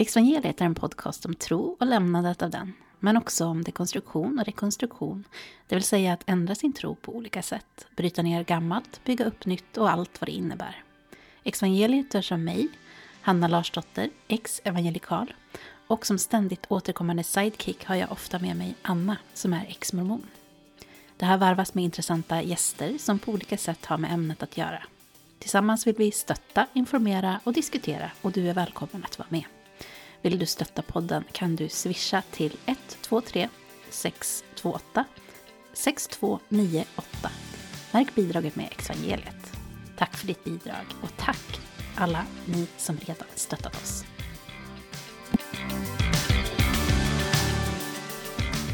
Exvangeliet är en podcast om tro och lämnandet av den, men också om dekonstruktion och rekonstruktion, det vill säga att ändra sin tro på olika sätt, bryta ner gammalt, bygga upp nytt och allt vad det innebär. Exvangeliet görs av mig, Hanna Larsdotter, ex-evangelikal, och som ständigt återkommande sidekick har jag ofta med mig Anna, som är ex-mormon. Det här varvas med intressanta gäster som på olika sätt har med ämnet att göra. Tillsammans vill vi stötta, informera och diskutera och du är välkommen att vara med. Vill du stötta podden kan du swisha till 123 628 6298. Märk bidraget med Evangeliet. Tack för ditt bidrag och tack alla ni som redan stöttat oss.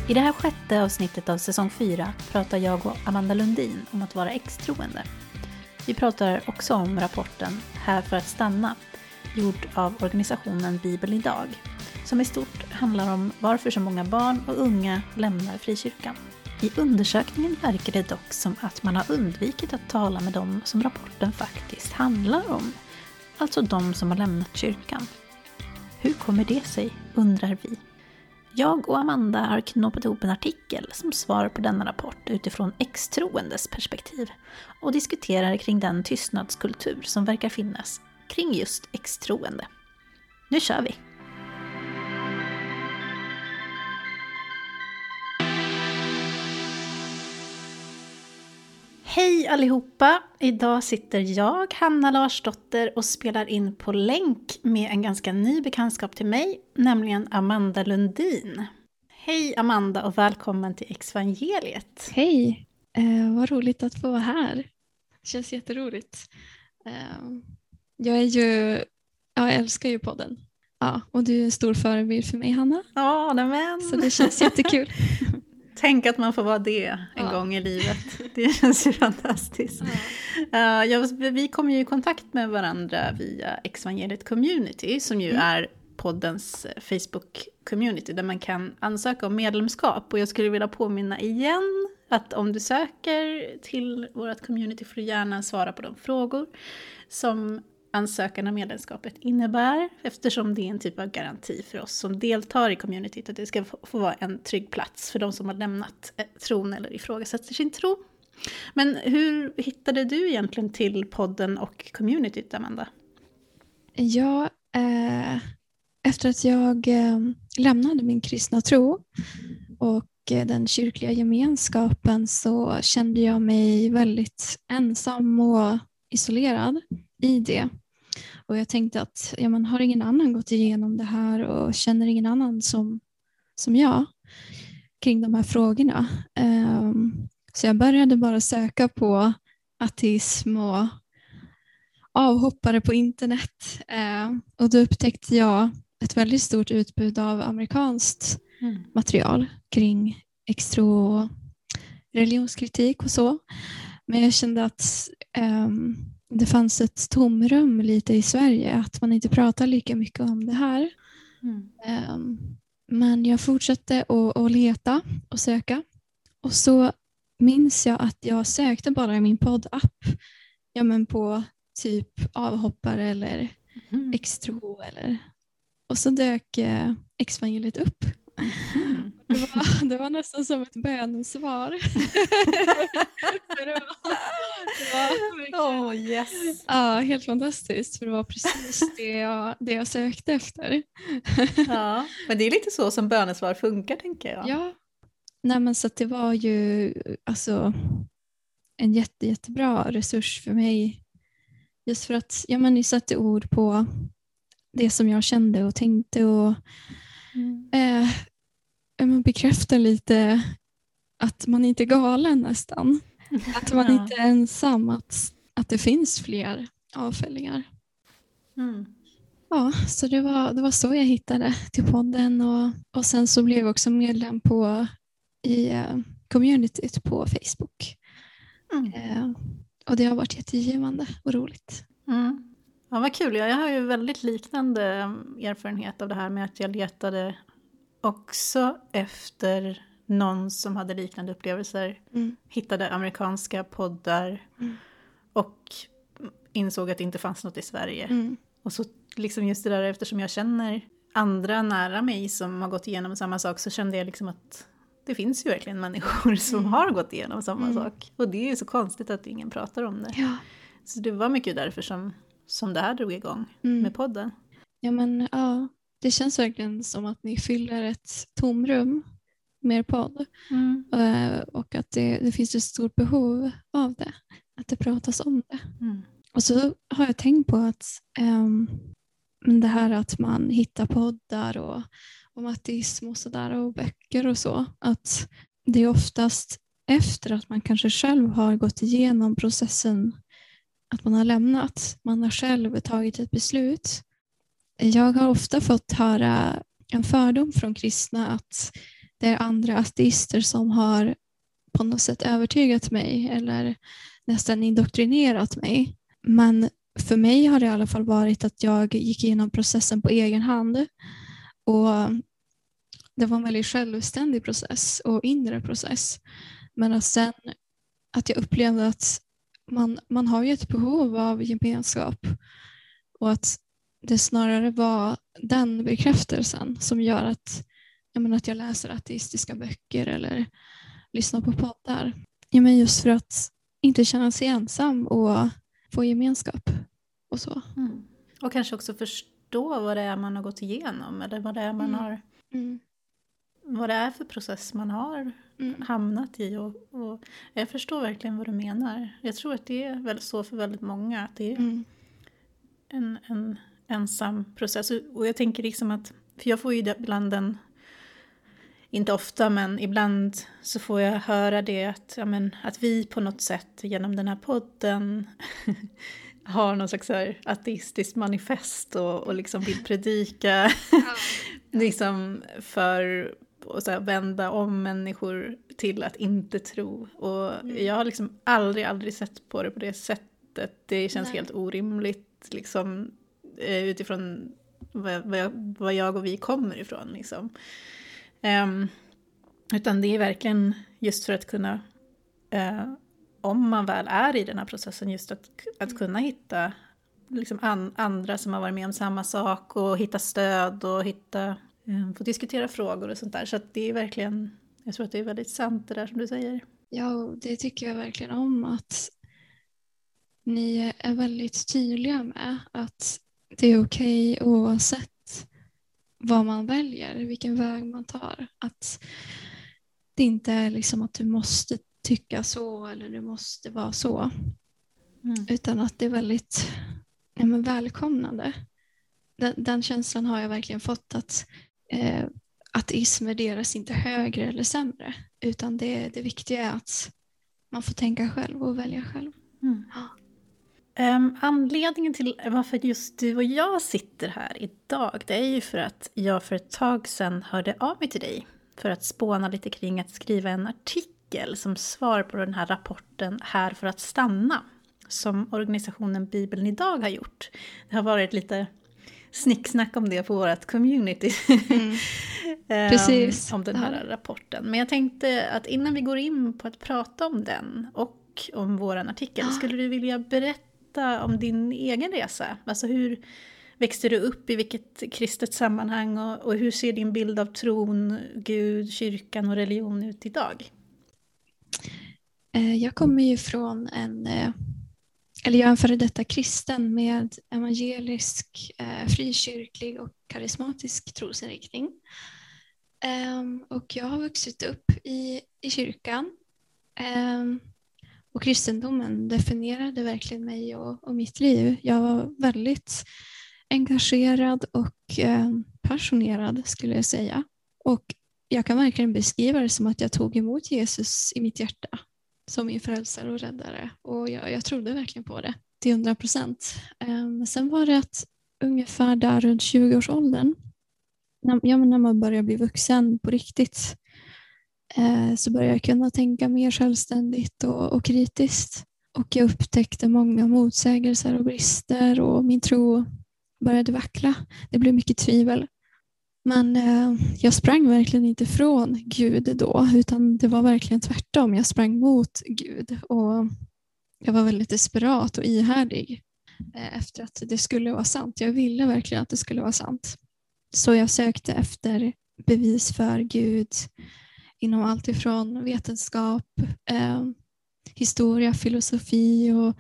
I det här sjätte avsnittet av säsong 4 pratar jag och Amanda Lundin om att vara extroende. Vi pratar också om rapporten Här för att stanna, gjord av organisationen Bibeln idag, som i stort handlar om varför så många barn och unga lämnar frikyrkan. I undersökningen verkar det dock som att man har undvikit att tala med dem som rapporten faktiskt handlar om, alltså de som har lämnat kyrkan. Hur kommer det sig, undrar vi. Jag och Amanda har knåpat ihop en artikel som svar på denna rapport utifrån extroendes perspektiv och diskuterar kring den tystnadskultur som verkar finnas kring just extroende. Nu kör vi! Hej allihopa! Idag sitter jag, Hanna Larsdotter, och spelar in på länk med en ganska ny bekantskap till mig, nämligen Amanda Lundin. Hej Amanda och välkommen till Exvangeliet. Hej! Eh, vad roligt att få vara här. Det känns jätteroligt. Eh, jag är ju, jag älskar ju podden. Ja, och du är en stor förebild för mig Hanna. Ja, men. Så det känns jättekul. Tänk att man får vara det en ja. gång i livet. Det känns ju fantastiskt. Ja. Uh, jag, vi kom ju i kontakt med varandra via Exvangeliet Community som ju mm. är poddens Facebook-community där man kan ansöka om medlemskap. Och jag skulle vilja påminna igen att om du söker till vårt community får du gärna svara på de frågor som ansökan om medlemskapet innebär eftersom det är en typ av garanti för oss som deltar i communityt att det ska få vara en trygg plats för de som har lämnat eh, tron eller ifrågasätter sin tro. Men hur hittade du egentligen till podden och communityt, Amanda? Ja, eh, efter att jag eh, lämnade min kristna tro och eh, den kyrkliga gemenskapen så kände jag mig väldigt ensam och isolerad i det. Och jag tänkte att ja, man har ingen annan gått igenom det här och känner ingen annan som, som jag kring de här frågorna. Um, så jag började bara söka på ateism och avhoppare på internet. Uh, och då upptäckte jag ett väldigt stort utbud av amerikanskt mm. material kring extro religionskritik och så. Men jag kände att um, det fanns ett tomrum lite i Sverige, att man inte pratar lika mycket om det här. Mm. Um, men jag fortsatte att leta och söka. Och så minns jag att jag sökte bara i min poddapp ja, men på typ avhoppare eller mm. extro eller och så dök eh, Exvangeliet upp. Mm. Det, var, det var nästan som ett bönesvar. var, oh, yes. Ja, helt fantastiskt. För det var precis det jag, det jag sökte efter. ja, men det är lite så som bönesvar funkar tänker jag. Ja, Nej, men så det var ju alltså, en jätte, jättebra resurs för mig. Just för att ja, men ni satte ord på det som jag kände och tänkte och mm. eh, bekräfta lite att man inte är galen nästan. Att man inte är ensam, att, att det finns fler avfällingar. Mm. Ja, så det var, det var så jag hittade till podden och, och sen så blev jag också medlem på i uh, communityt på Facebook. Mm. Uh, och det har varit jättegivande och roligt. Mm. Ja, vad kul. Jag har ju väldigt liknande erfarenhet av det här med att jag letade också efter någon som hade liknande upplevelser. Mm. Hittade amerikanska poddar mm. och insåg att det inte fanns något i Sverige. Mm. Och så liksom just det där eftersom jag känner andra nära mig som har gått igenom samma sak så kände jag liksom att det finns ju verkligen människor som Mm. har gått igenom samma Mm. sak. Och det är ju så konstigt att ingen pratar om det. Ja. Så det var mycket därför som, som det här drog igång Mm. med podden. Ja, men ja, det känns verkligen som att ni fyller ett tomrum med er podd eh, och att det, det finns ett stort behov av det, att det pratas om det. Mm. Och så har jag tänkt på att men det här att man hittar poddar och om ateism och sådär och böcker och så, att det är oftast efter att man kanske själv har gått igenom processen att man har lämnat, man har själv tagit ett beslut. Jag har ofta fått höra en fördom från kristna att det är andra ateister som har på något sätt övertygat mig eller nästan indoktrinerat mig. Men för mig har det i alla fall varit att jag gick igenom processen på egen hand. Och det var en väldigt självständig process och inre process. Men att sen att jag upplevde att man, man har ju ett behov av gemenskap och att det snarare var den bekräftelsen som gör att jag, menar, att jag läser ateistiska böcker eller lyssnar på poddar. Ja, men just för att inte känna sig ensam och få gemenskap och så. Mm. Och kanske också förstå vad det är man har gått igenom eller vad det är man Mm. har Mm. vad det är för process man har Mm. hamnat i. Och, och jag förstår verkligen vad du menar. Jag tror att det är väl så för väldigt många. Att det är Mm. en, en ensam process. Och- Och jag tänker liksom att, för jag får ju ibland den, inte ofta men ibland så får jag höra det att, ja, men, att vi på något sätt genom den här podden har någon slags här ateistiskt manifest och, och liksom vill predika liksom för att så här vända om människor till att inte tro. Och Mm. jag har liksom aldrig, aldrig sett på det på det sättet. Det känns Nej. helt orimligt liksom utifrån vad, jag, och vi kommer ifrån. Liksom. Ehm, utan det är verkligen just för att kunna, eh, om man väl är i den här processen, just att, att kunna hitta liksom an, andra som har varit med om samma sak och hitta stöd och hitta, eh, få diskutera frågor och sånt där. Så det är verkligen, jag tror att det är väldigt sant det där som du säger. Ja, det tycker jag verkligen om att ni är väldigt tydliga med att det är okej oavsett vad man väljer, vilken väg man tar. Att det inte är liksom att du måste tycka så eller du måste vara så. Mm. Utan att det är väldigt ja, men välkomnande. Den, den känslan har jag verkligen fått att eh, ateism värderas inte högre eller sämre. Utan det, det viktiga är att man får tänka själv och välja själv. Mm. Ja. Ehm, anledningen till varför just du och jag sitter här idag, det är ju för att jag för ett tag sedan hörde av mig till dig för att spåna lite kring att skriva en artikel som svar på den här rapporten Här för att stanna, som organisationen Bibeln idag har gjort. Det har varit lite snicksnack om det på vårt community. Ehm, Precis. om den här rapporten. Men jag tänkte att innan vi går in på att prata om den och om våran artikel, Ja. skulle du vilja berätta om din egen resa? Alltså hur växte du upp, i vilket kristet sammanhang och, och hur ser din bild av tron, Gud, kyrkan och religion ut idag? Eh, jag kommer ju från en, eh, eller jag är en före detta kristen med evangelisk, eh, frikyrklig och karismatisk trosinriktning. Ehm, och jag har vuxit upp i, i kyrkan. Ehm, och kristendomen definierade verkligen mig och, och mitt liv. Jag var väldigt engagerad och eh, passionerad skulle jag säga. Och jag kan verkligen beskriva det som att jag tog emot Jesus i mitt hjärta som min frälsare och räddare. Och jag, jag trodde verkligen på det till 100 procent. Ehm, sen var det att ungefär där runt 20-årsåldern, när, ja, när man börjar bli vuxen på riktigt, Eh, så började jag kunna tänka mer självständigt och, och kritiskt. Och jag upptäckte många motsägelser och brister och min tro började vackla. Det blev mycket tvivel. Men eh, jag sprang verkligen inte från Gud då, utan det var verkligen tvärtom. Jag sprang mot Gud och jag var väldigt desperat och ihärdig eh, efter att det skulle vara sant. Jag ville verkligen att det skulle vara sant. Så jag sökte efter bevis för Gud inom allt ifrån vetenskap, eh, historia, filosofi och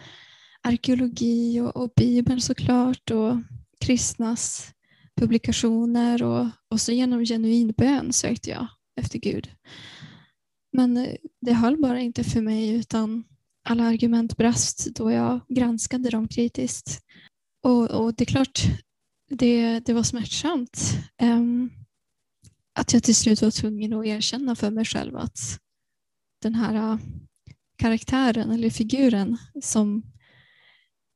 arkeologi och, och Bibeln såklart och kristnas publikationer och, och så genom genuin bön sökte jag efter Gud. Men eh, det höll bara inte för mig utan alla argument brast då jag granskade dem kritiskt. Och, och det är klart, det, det var smärtsamt. Um, att jag till slut var tvungen att erkänna för mig själv att den här äh, karaktären eller figuren som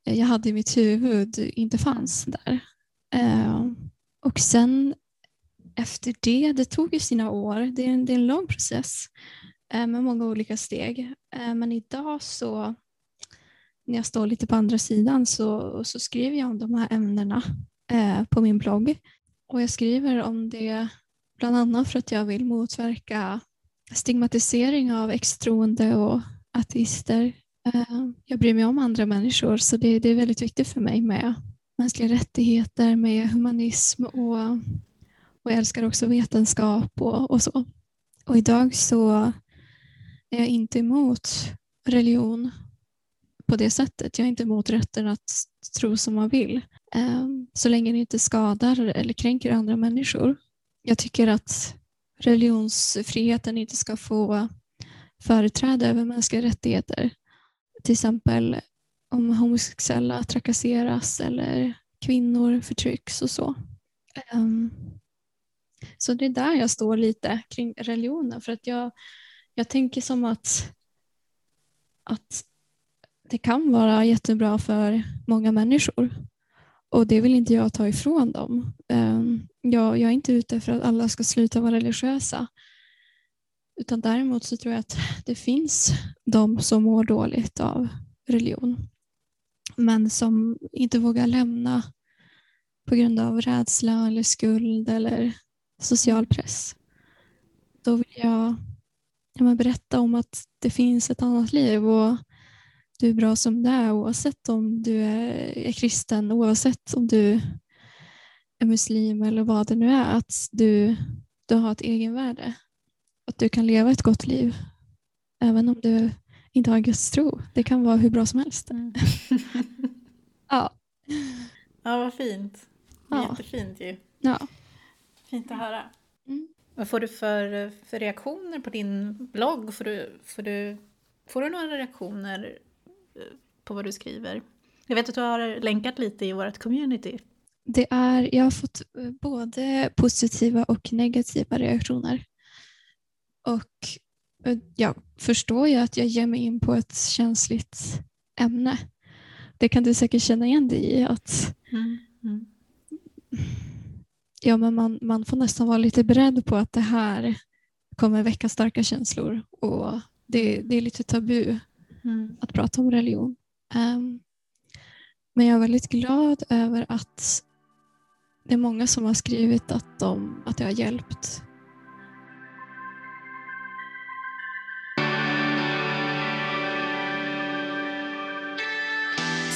jag hade i mitt huvud inte fanns där. Äh, och sen efter det, det tog ju sina år, det är en, det är en lång process äh, med många olika steg. Men idag så, när jag står lite på andra sidan så, så skriver jag om de här ämnena på min blogg. Och jag skriver om det bland annat för att jag vill motverka stigmatisering av extroende och ateister. Eh, jag bryr mig om andra människor så det, det är väldigt viktigt för mig med mänskliga rättigheter, med humanism och, och jag älskar också vetenskap och, och så. Och idag så är jag inte emot religion på det sättet. Jag är inte emot rätten att tro som man vill. Eh, så länge det inte skadar eller kränker andra människor. Jag tycker att religionsfriheten inte ska få företräde över mänskliga rättigheter. Till exempel om homosexuella trakasseras eller kvinnor förtrycks och så. Um, så det är där jag står lite kring religionen för att jag, jag tänker som att, att det kan vara jättebra för många människor och det vill inte jag ta ifrån dem. Um, jag, jag är inte ute för att alla ska sluta vara religiösa utan däremot så tror jag att det finns de som mår dåligt av religion men som inte vågar lämna på grund av rädsla eller skuld eller social press. Då vill jag ja, berätta om att det finns ett annat liv och du är bra som du är oavsett om du är, är kristen, oavsett om du är muslim eller vad det nu är. Att du, du har ett egenvärde. Att du kan leva ett gott liv även om du inte har Guds tro. Det kan vara hur bra som helst. Mm. ja. Ja, vad fint. Ja. Jättefint ju. Ja. Fint att höra. Mm. Vad får du för, för reaktioner på din blogg? Får du, får, du, får du några reaktioner eh, på vad du skriver? Jag vet att du har länkat lite i vårt community. Det är, jag har fått eh, både positiva och negativa reaktioner. Och eh, jag förstår ju att jag ger mig in på ett känsligt ämne. Det kan du säkert känna igen dig i. Att, mm. Mm. Ja, men man, man får nästan vara lite beredd på att det här kommer väcka starka känslor och det, det är lite tabu mm. att prata om religion. Um, men jag är väldigt glad över att det är många som har skrivit att, de, att det har hjälpt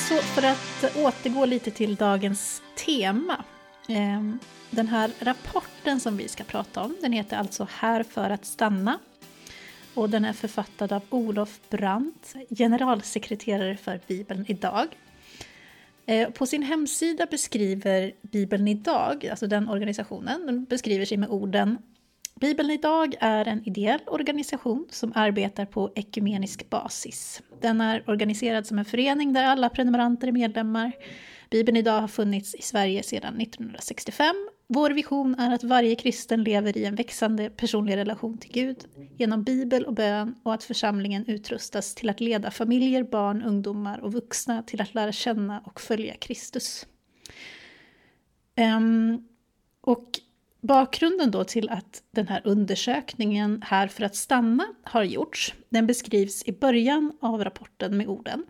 Så för att återgå lite till dagens tema. Ehm, den här rapporten som vi ska prata om, den heter alltså Här för att stanna. Och den är författad av Olof Brandt, generalsekreterare för Bibeln idag. Eh, på sin hemsida beskriver Bibeln idag, alltså den organisationen, den beskriver sig med orden Bibeln idag är en ideell organisation som arbetar på ekumenisk basis. Den är organiserad som en förening där alla prenumeranter är medlemmar. Bibeln idag har funnits i Sverige sedan 1965. Vår vision är att varje kristen lever i en växande personlig relation till Gud genom bibel och bön och att församlingen utrustas till att leda familjer, barn, ungdomar och vuxna till att lära känna och följa Kristus. Um, och Bakgrunden då till att den här undersökningen här för att stanna har gjorts, den beskrivs i början av rapporten med orden.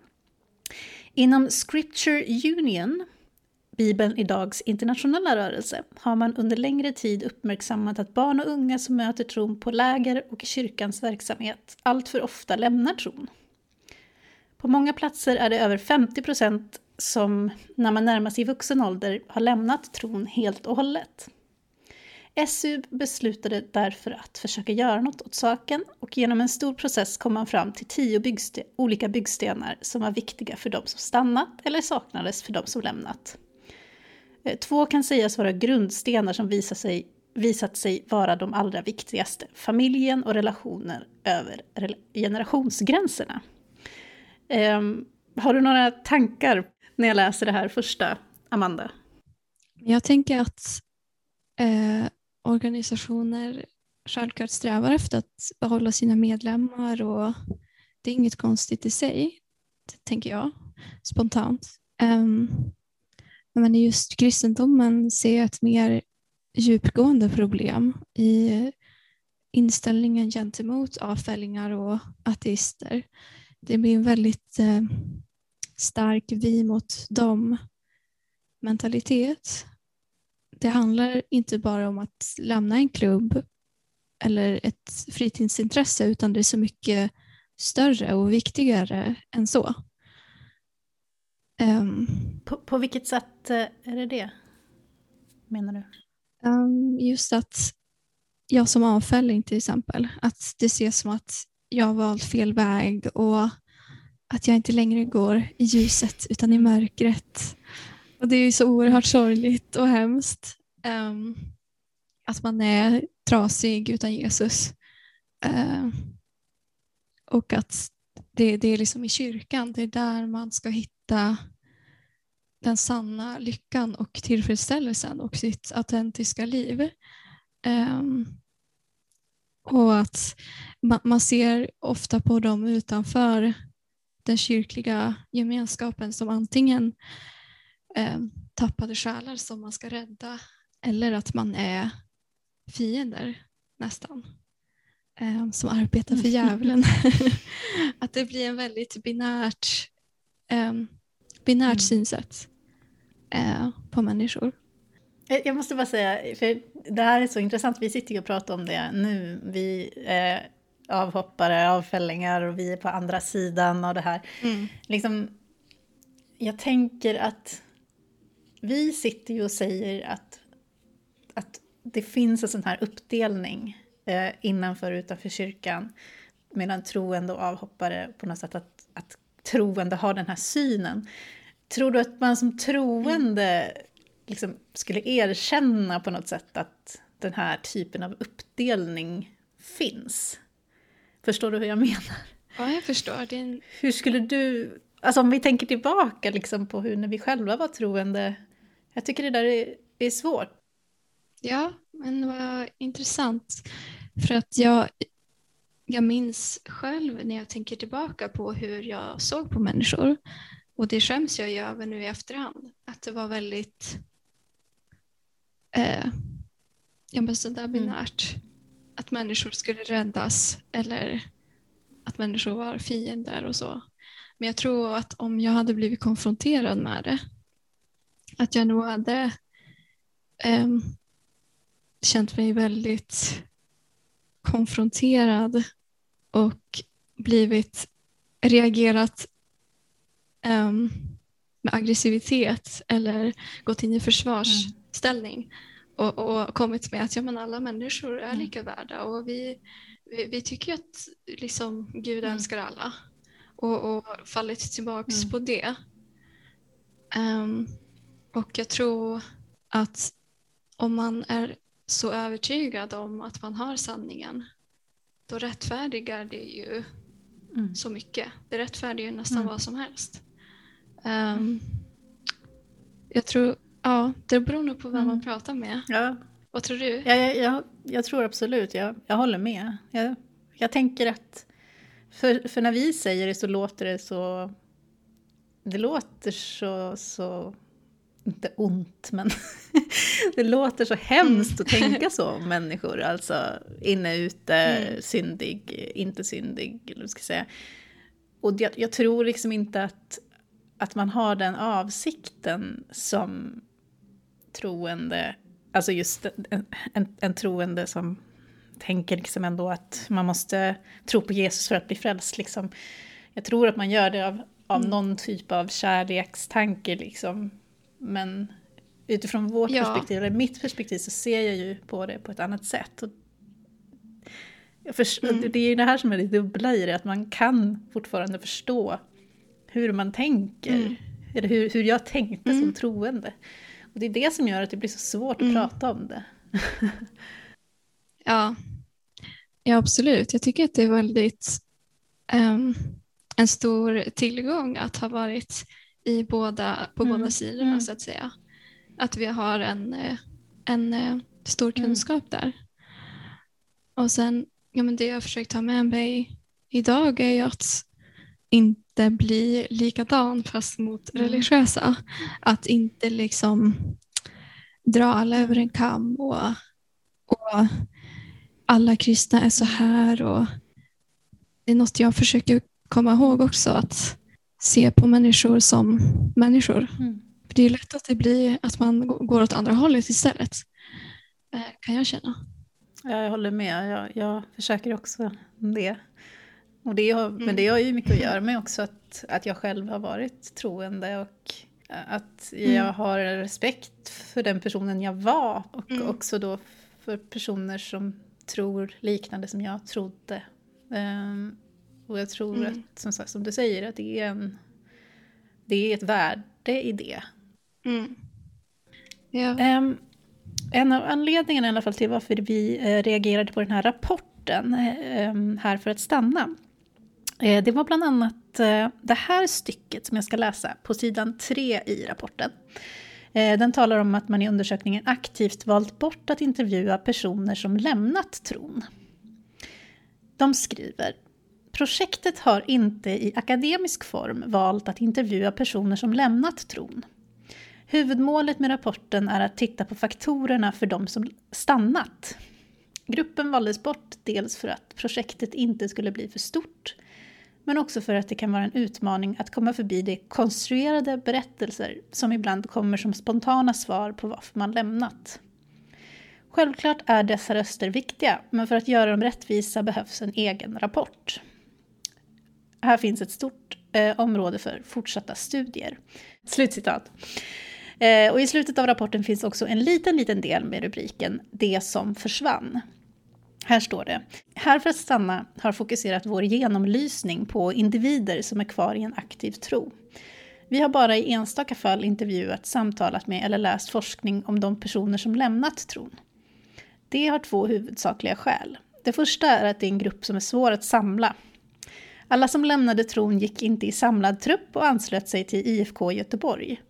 Inom Scripture Union, Bibeln idags internationella rörelse, har man under längre tid uppmärksammat att barn och unga som möter tron på läger och i kyrkans verksamhet alltför ofta lämnar tron. På många platser är det över 50 procent som när man närmar sig vuxen ålder har lämnat tron helt och hållet. SU beslutade därför att försöka göra något åt saken och genom en stor process kom man fram till tio byggste olika byggstenar som var viktiga för de som stannat eller saknades för de som lämnat. Eh, två kan sägas vara grundstenar som visar sig, visat sig vara de allra viktigaste, familjen och relationer över generationsgränserna. Um, har du några tankar när jag läser det här första, Amanda? Jag tänker att eh, organisationer självklart strävar efter att behålla sina medlemmar och det är inget konstigt i sig, tänker jag spontant. Um, men just kristendomen ser jag ett mer djupgående problem i inställningen gentemot avfällingar och ateister. Det blir en väldigt eh, stark vi mot dem mentalitet det handlar inte bara om att lämna en klubb eller ett fritidsintresse utan det är så mycket större och viktigare än så. Um, på, på vilket sätt eh, är det det, menar du? Um, just att jag som avfälling till exempel, att det ses som att jag har valt fel väg och att jag inte längre går i ljuset utan i mörkret. Och det är så oerhört sorgligt och hemskt. Um, att man är trasig utan Jesus. Uh, och att det, det är liksom i kyrkan, det är där man ska hitta den sanna lyckan och tillfredsställelsen och sitt autentiska liv. Um, och att man, man, ser ofta på dem utanför den kyrkliga gemenskapen som antingen eh, tappade själar som man ska rädda eller att man är fiender nästan eh, som arbetar för djävulen. att det blir en väldigt binärt, binärt mm. synsätt eh, på människor. Jag måste bara säga, för det här är så intressant, vi sitter ju och pratar om det nu. Vi är avhoppare, avfällingar och vi är på andra sidan av det här. Mm. Liksom, jag tänker att vi sitter ju och säger att, att det finns en sån här uppdelning eh, innanför och utanför kyrkan medan troende och avhoppare på något sätt att, att troende har den här synen. Tror du att man som troende mm. liksom skulle erkänna på något sätt att den här typen av uppdelning finns? Förstår du hur jag menar? Ja, jag förstår. En... Hur skulle du, alltså om vi tänker tillbaka liksom på hur när vi själva var troende, jag tycker det där är, är svårt. Ja, men vad intressant. För att jag, jag minns själv när jag tänker tillbaka på hur jag såg på människor. Och det skäms jag ju över nu i efterhand. Att det var väldigt eh, ja, men sådär mm. binärt. Mm. Att människor skulle räddas eller att människor var fiender och så. Men jag tror att om jag hade blivit konfronterad med det att jag nog hade um, känt mig väldigt konfronterad och blivit reagerat um, med aggressivitet eller gått in i försvarsställning och, och, kommit med att ja, men alla människor är mm. lika värda och vi, vi, vi tycker att liksom, Gud mm. älskar alla och, och fallit tillbaka mm. på det. Um, och jag tror att om man är så övertygad om att man har sanningen då rättfärdigar det ju mm. så mycket. Det rättfärdigar ju nästan mm. vad som helst. Um, jag tror, ja, det beror nog på vem mm. man pratar med. Ja. Vad tror du? Ja, jag, jag, jag tror absolut, jag, jag håller med. Jag, jag tänker att, för, för när vi säger det så låter det så, det låter så, så inte ont, men det låter så hemskt att tänka så om människor. Alltså inne, ute, mm. syndig, inte syndig, eller vad ska jag säga. Och jag, jag, tror liksom inte att, att man har den avsikten som troende, alltså just en, en, en troende som tänker liksom ändå att man måste tro på Jesus för att bli frälst. Liksom. Jag tror att man gör det av, av mm. någon typ av kärlekstanke. Liksom men utifrån vårt ja. perspektiv, eller mitt perspektiv, så ser jag ju på det på ett annat sätt. Och för, mm. Det är ju det här som är det dubbla i det, att man kan fortfarande förstå hur man tänker. Mm. Eller hur, hur jag tänkte mm. som troende. Och det är det som gör att det blir så svårt att mm. prata om det. ja. ja, absolut. Jag tycker att det är väldigt um, en stor tillgång att ha varit i båda, på båda mm. sidorna mm. så att säga. Att vi har en, eh, en eh, stor kunskap där. Och sen ja, men det jag försökt ta med mig idag är ju att inte bli likadan fast mot mm. religiösa. Att inte liksom dra alla över en kam och, och alla kristna är så här. Och det är något jag försöker komma ihåg också, att se på människor som människor. Mm. För Det är lätt att det blir att man går åt andra hållet istället, eh, kan jag känna. Ja, jag håller med. Jag, jag försöker också det. Och det har, mm. Men det har ju mycket att göra med också att, att jag själv har varit troende och att jag mm. har respekt för den personen jag var och mm. också då för personer som tror liknande som jag trodde. Um, och jag tror mm. att, som, sagt, som du säger, att det är, en, det är ett värde i det. Mm. Ja. Um, en av anledningarna i alla fall till varför vi eh, reagerade på den här rapporten, eh, här för att stanna, Eh, det var bland annat eh, det här stycket som jag ska läsa på sidan 3 i rapporten. Eh, den talar om att man i undersökningen aktivt valt bort att intervjua personer som lämnat tron. De skriver Projektet har inte i akademisk form valt att intervjua personer som lämnat tron. Huvudmålet med rapporten är att titta på faktorerna för de som stannat. Gruppen valdes bort dels för att projektet inte skulle bli för stort, men också för att det kan vara en utmaning att komma förbi de konstruerade berättelser som ibland kommer som spontana svar på varför man lämnat. Självklart är dessa röster viktiga, men för att göra dem rättvisa behövs en egen rapport. Här finns ett stort eh, område för fortsatta studier. Slutcitat. Eh, och i slutet av rapporten finns också en liten, liten del med rubriken Det som försvann. Här står det. Här för att stanna har fokuserat vår genomlysning på individer som är kvar i en aktiv tro. Vi har bara i enstaka fall intervjuat, samtalat med eller läst forskning om de personer som lämnat tron. Det har två huvudsakliga skäl. Det första är att det är en grupp som är svår att samla. Alla som lämnade tron gick inte i samlad trupp och anslöt sig till IFK Göteborg.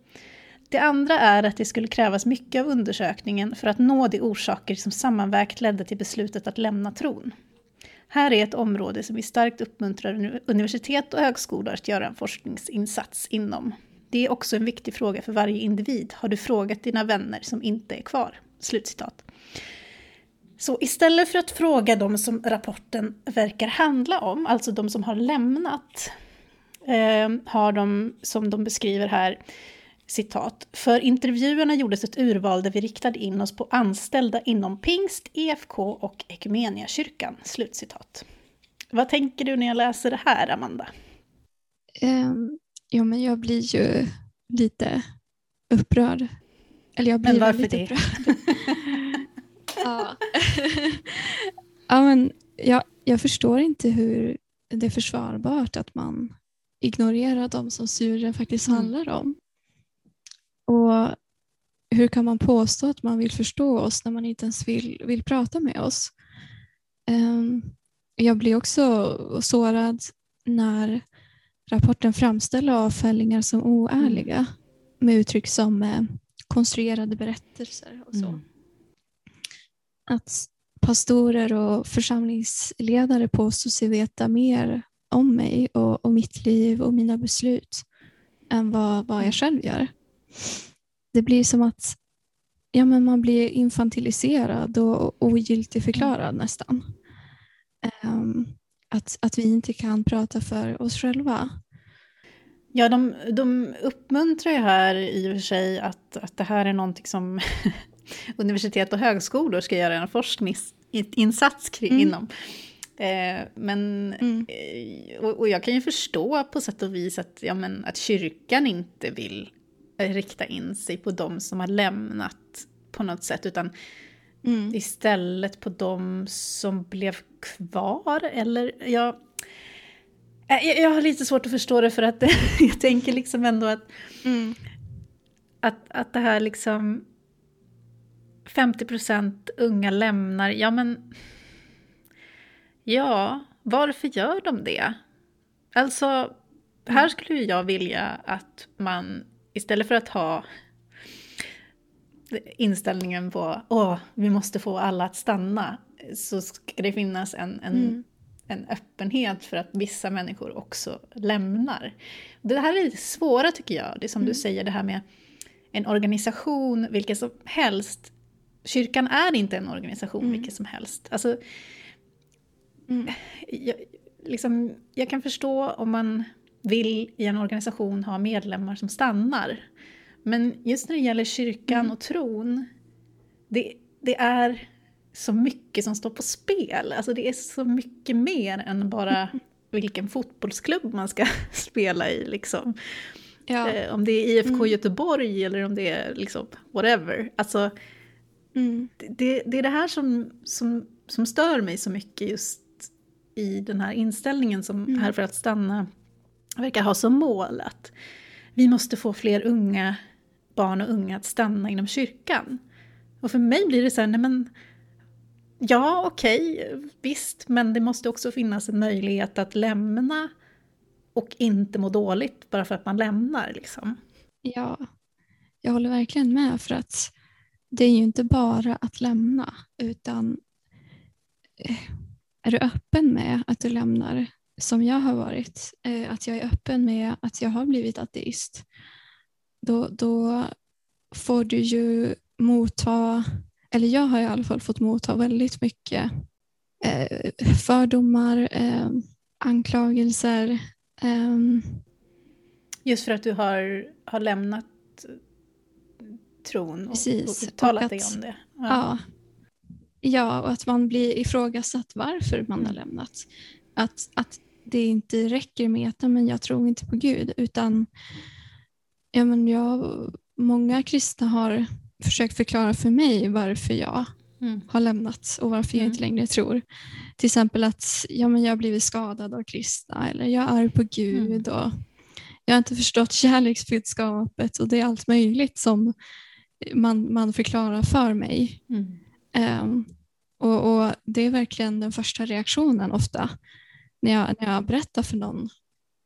Det andra är att det skulle krävas mycket av undersökningen för att nå de orsaker som sammanvägt ledde till beslutet att lämna tron. Här är ett område som vi starkt uppmuntrar universitet och högskolor att göra en forskningsinsats inom. Det är också en viktig fråga för varje individ. Har du frågat dina vänner som inte är kvar?” Slutcitat. Så istället för att fråga de som rapporten verkar handla om, alltså de som har lämnat, eh, har de, som de beskriver här, citat, för intervjuerna gjordes ett urval där vi riktade in oss på anställda inom pingst, EFK och Ekumeniakyrkan. Slutcitat. Vad tänker du när jag läser det här, Amanda? Um, ja, men jag blir ju lite upprörd. Eller jag blir men varför lite det? upprörd. ja. ja, men jag, jag förstår inte hur det är försvarbart att man ignorerar de som studien faktiskt mm. handlar om. Och hur kan man påstå att man vill förstå oss när man inte ens vill, vill prata med oss? Um, jag blir också sårad när rapporten framställer avfällingar som oärliga mm. med uttryck som eh, konstruerade berättelser och så. Mm. Att pastorer och församlingsledare påstår sig veta mer om mig och, och mitt liv och mina beslut än vad, vad jag själv gör det blir som att ja, men man blir infantiliserad och ogiltigförklarad mm. nästan. Um, att, att vi inte kan prata för oss själva. Ja, de, de uppmuntrar ju här i och för sig att, att det här är någonting som universitet och högskolor ska göra en forskningsinsats kring, mm. inom. Eh, men, mm. eh, och, och, jag kan ju förstå på sätt och vis att, ja, men, att kyrkan inte vill rikta in sig på de som har lämnat på något sätt, utan Mm. istället på de som blev kvar. Eller jag, äh, jag, jag har lite svårt att förstå det för att jag tänker liksom ändå att, Mm. att, att det här liksom 50% unga lämnar, ja men ja, varför gör de det? Alltså, här skulle ju jag vilja att man istället för att ha inställningen på åh, vi måste få alla att stanna, så ska det finnas en, en, Mm. en öppenhet för att vissa människor också lämnar. Det här är lite svåra tycker jag, det är som du Mm. säger det här med en organisation, vilken som helst. Kyrkan är inte en organisation Mm. vilken som helst. Alltså, Mm. jag, liksom, jag kan förstå om man vill i en organisation ha medlemmar som stannar. Men just när det gäller kyrkan Mm. och tron, det, det är så mycket som står på spel. Alltså det är så mycket mer än bara vilken fotbollsklubb man ska spela i. Liksom. Ja. Eh, om det är IFK Mm. Göteborg eller om det är liksom whatever. Alltså, Mm. det, det är det här som, som, som stör mig så mycket just i den här inställningen som Mm. här för att stanna verkar ha som mål att vi måste få fler unga barn och unga att stanna inom kyrkan. Och för mig blir det så här, nej men ja okej, visst, men det måste också finnas en möjlighet att lämna och inte må dåligt bara för att man lämnar liksom. Ja, jag håller verkligen med för att det är ju inte bara att lämna utan eh, är du öppen med att du lämnar som jag har varit, eh, att jag är öppen med att jag har blivit ateist, då, då får du ju motta, eller jag har i alla fall fått motta väldigt mycket eh, fördomar, eh, anklagelser, ehm, Just för att du har, har lämnat tron och, Precis, och uttalat och dig att- om det. Ja. ja, och att man blir ifrågasatt varför man har Mm. lämnat. Att, att det inte räcker med att men jag tror inte på Gud, utan ja, men jag, många kristna har försökt förklara för mig varför jag Mm. har lämnat och varför jag Mm. inte längre tror. Till exempel att ja, men jag har blivit skadad av kristna eller jag är arg på Gud och jag har inte förstått kärleksbudskapet och det är allt möjligt som man, man förklarar för mig. Mm. Ehm, och, och Det är verkligen den första reaktionen ofta när jag, när jag berättar för någon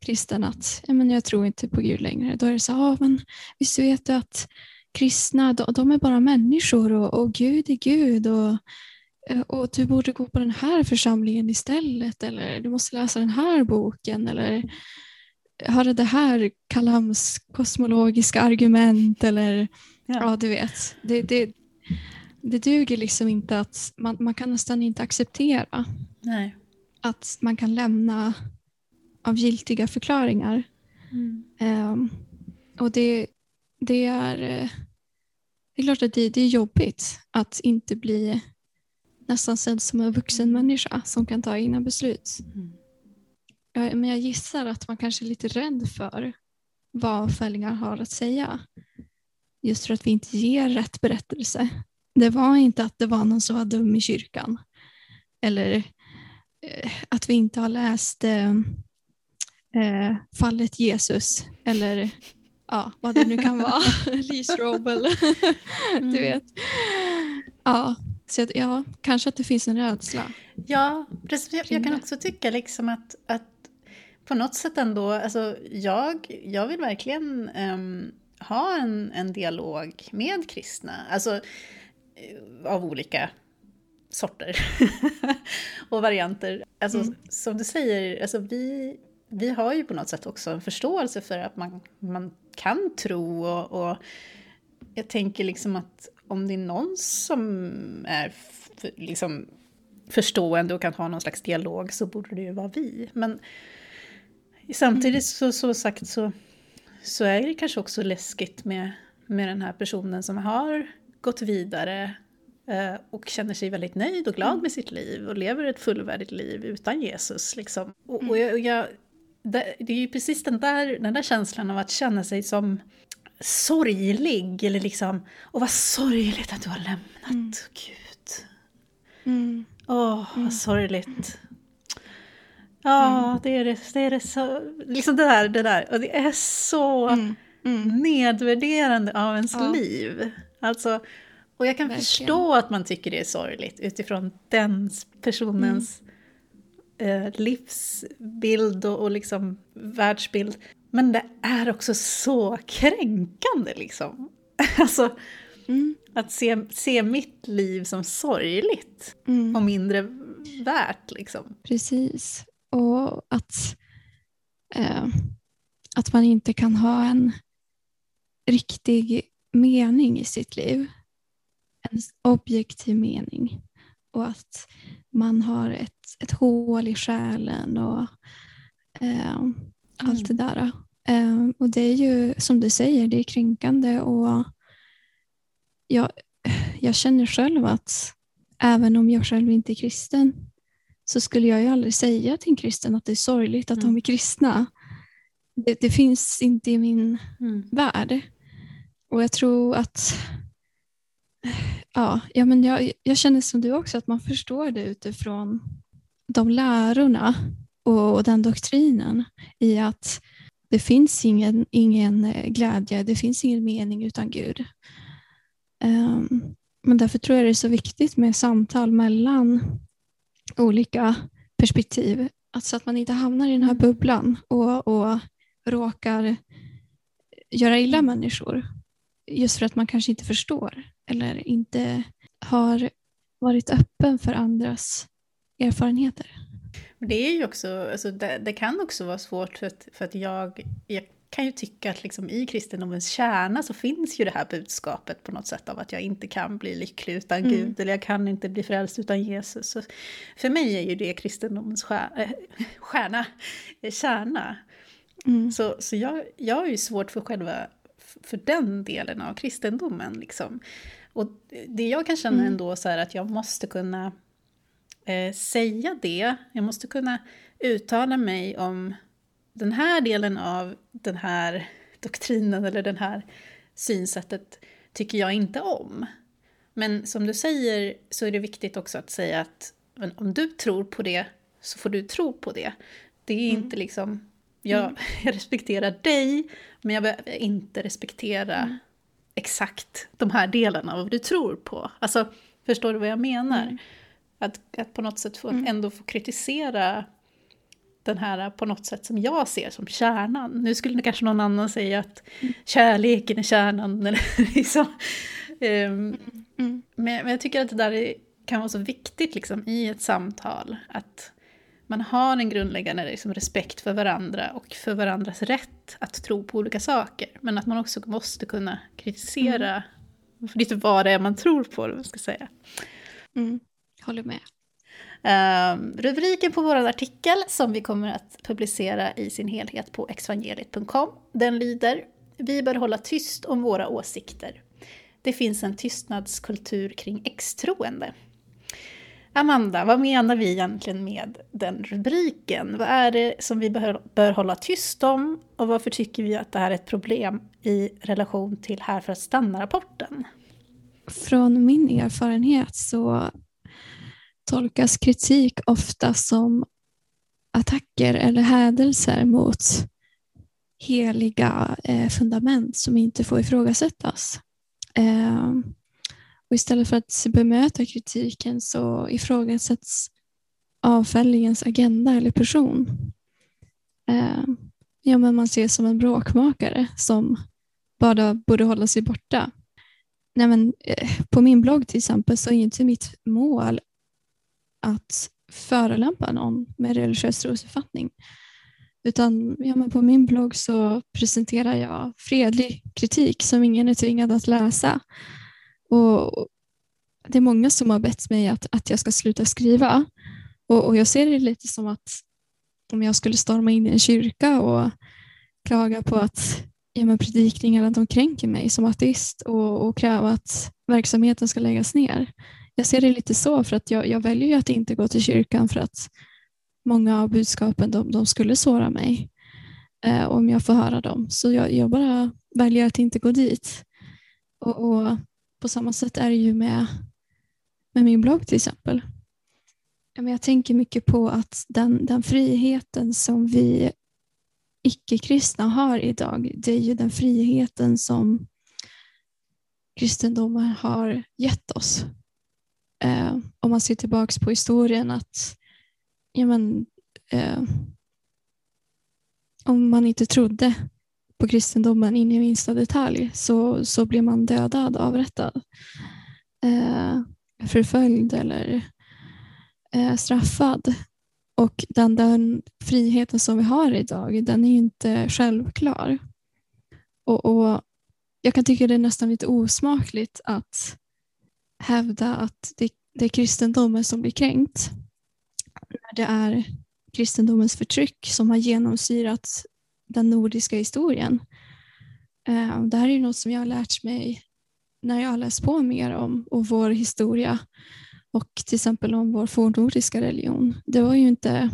kristen att ja, men jag tror inte på Gud längre. Då är det så här, ah, men visst vet du att kristna de, de är bara människor och, och Gud är Gud och, och du borde gå på den här församlingen istället eller du måste läsa den här boken eller höra det här Kalams kosmologiska argument eller Ja. Ja, du vet. Det, det, det duger liksom inte att man, man kan nästan inte acceptera Nej. Att man kan lämna av giltiga förklaringar. Mm. Ehm, och det, det är eh, det är klart att det, det är jobbigt att inte bli nästan sedd som en vuxen människa som kan ta egna beslut. Mm. Ja, men jag gissar att man kanske är lite rädd för vad fällingar har att säga. Just för att vi inte ger rätt berättelse. Det var inte att det var någon som var dum i kyrkan. Eller att vi inte har läst eh, eh, fallet Jesus. Eller ja, vad det nu kan vara. Lee Strobel. Mm. du vet. Ja, så att, ja, kanske att det finns en rädsla. Ja, precis. Jag, jag kan också tycka liksom att, att på något sätt ändå, alltså jag, jag vill verkligen ehm, ha en, en dialog med kristna, alltså eh, av olika sorter och varianter. Alltså Mm. som du säger, alltså vi, vi har ju på något sätt också en förståelse för att man, man kan tro och, och jag tänker liksom att om det är någon som är liksom förstående och kan ha någon slags dialog så borde det ju vara vi. Men samtidigt så, så sagt så, så är det kanske också läskigt med, med den här personen som har gått vidare och känner sig väldigt nöjd och glad med sitt liv och lever ett fullvärdigt liv utan Jesus. Liksom. Och, och jag, och jag, det, det är ju precis den där, den där känslan av att känna sig som sorglig. Eller liksom, och vad sorgligt att du har lämnat. Mm. Gud. Mm. Åh, vad mm. sorgligt. Ja, mm. det är det, det är det så, liksom det där, det där. Och det är så mm. Mm. nedvärderande av ens ja. liv. Alltså, och jag kan Verkligen. förstå att man tycker det är sorgligt utifrån den personens mm. livsbild och, och liksom världsbild. Men det är också så kränkande liksom. alltså, mm. att se, se mitt liv som sorgligt mm. och mindre värt liksom. Precis. Och att, eh, att man inte kan ha en riktig mening i sitt liv. En objektiv mening. Och att man har ett, ett hål i själen och eh, allt mm. det där. Eh, och det är ju som du säger, det är kränkande och jag, jag känner själv att även om jag själv inte är kristen så skulle jag ju aldrig säga till en kristen att det är sorgligt att mm. de är kristna. Det, det, finns inte i min mm. värld. Och jag tror att ja, ja, men jag, jag känner som du också, att man förstår det utifrån de lärorna och, och den doktrinen i att det finns ingen, ingen glädje, det finns ingen mening utan Gud. Um, men därför tror jag det är så viktigt med samtal mellan olika perspektiv. Alltså att man inte hamnar i den här bubblan och, och råkar göra illa människor. Just för att man kanske inte förstår eller inte har varit öppen för andras erfarenheter. Det är ju också, alltså det, det, kan också vara svårt för att, för att jag, jag kan ju tycka att liksom i kristendomens kärna så finns ju det här budskapet på något sätt av att jag inte kan bli lycklig utan mm. Gud eller jag kan inte bli frälst utan Jesus. Så för mig är ju det kristendomens stjärna, äh, stjärna kärna. Mm. Så, så jag, jag har ju svårt för själva för den delen av kristendomen. Liksom. Och det jag kan känna mm. ändå så är att jag måste kunna eh, säga det, jag måste kunna uttala mig om den här delen av den här doktrinen eller den här synsättet tycker jag inte om. Men som du säger så är det viktigt också att säga att om du tror på det så får du tro på det. Det är mm. inte liksom, jag, mm. jag, respekterar dig men jag behöver inte respektera mm. Exakt de här delarna av vad du tror på. Alltså, förstår du vad jag menar? Mm. Att, att på något sätt få, mm. ändå få kritisera den här på något sätt som jag ser som kärnan. Nu skulle kanske någon annan säga att mm. kärleken är kärnan. Eller liksom. Um, men, men, jag tycker att det där är, kan vara så viktigt liksom, i ett samtal. Att man har en grundläggande liksom, respekt för varandra och för varandras rätt att tro på olika saker. Men att man också måste kunna kritisera mm. lite vad det är man tror på. Vad ska säga. Mm. Håller med. Um, rubriken på vår artikel som vi kommer att publicera i sin helhet på exvangeliet.com den lyder Vi bör hålla tyst om våra åsikter. Det finns en tystnadskultur kring extroende. Amanda, vad menar vi egentligen med den rubriken? Vad är det som vi bör, bör hålla tyst om och varför tycker vi att det här är ett problem i relation till Här för att stanna-rapporten? Från min erfarenhet så tolkas kritik ofta som attacker eller hädelser mot heliga eh, fundament som inte får ifrågasättas. Ehm, och istället för att bemöta kritiken så ifrågasätts avfällingens agenda eller person. Eh, ja, men man ses som en bråkmakare som bara borde hålla sig borta. Nej, men, eh, på min blogg till exempel så är inte mitt mål att förolämpa någon med religiös trosuppfattning. Utan ja, men på min blogg så presenterar jag fredlig kritik som ingen är tvingad att läsa. Och Det är många som har bett mig att, att jag ska sluta skriva. Och, och jag ser det lite som att om jag skulle storma in i en kyrka och klaga på att ja, men predikningarna de kränker mig som ateist och, och kräva att verksamheten ska läggas ner jag ser det lite så för att jag, jag väljer ju att inte gå till kyrkan för att många av budskapen de, de skulle såra mig. eh, om jag får höra dem. Så jag, jag bara väljer att inte gå dit. Och, och, på samma sätt är det ju med, med min blogg till exempel. Jag tänker mycket på att den, den friheten som vi icke-kristna har idag, det är ju den friheten som kristendomen har gett oss. Eh, om man ser tillbaka på historien att ja, men, eh, om man inte trodde på kristendomen in i minsta detalj så, så blir man dödad, avrättad, eh, förföljd eller eh, straffad. Och den, den friheten som vi har idag, den är inte självklar. Och, och Jag kan tycka det är nästan lite osmakligt att hävda att det, det är kristendomen som blir kränkt. När det är kristendomens förtryck som har genomsyrat den nordiska historien. Eh, det här är något som jag har lärt mig när jag har läst på mer om och vår historia och till exempel om vår fornnordiska religion. Det var ju inte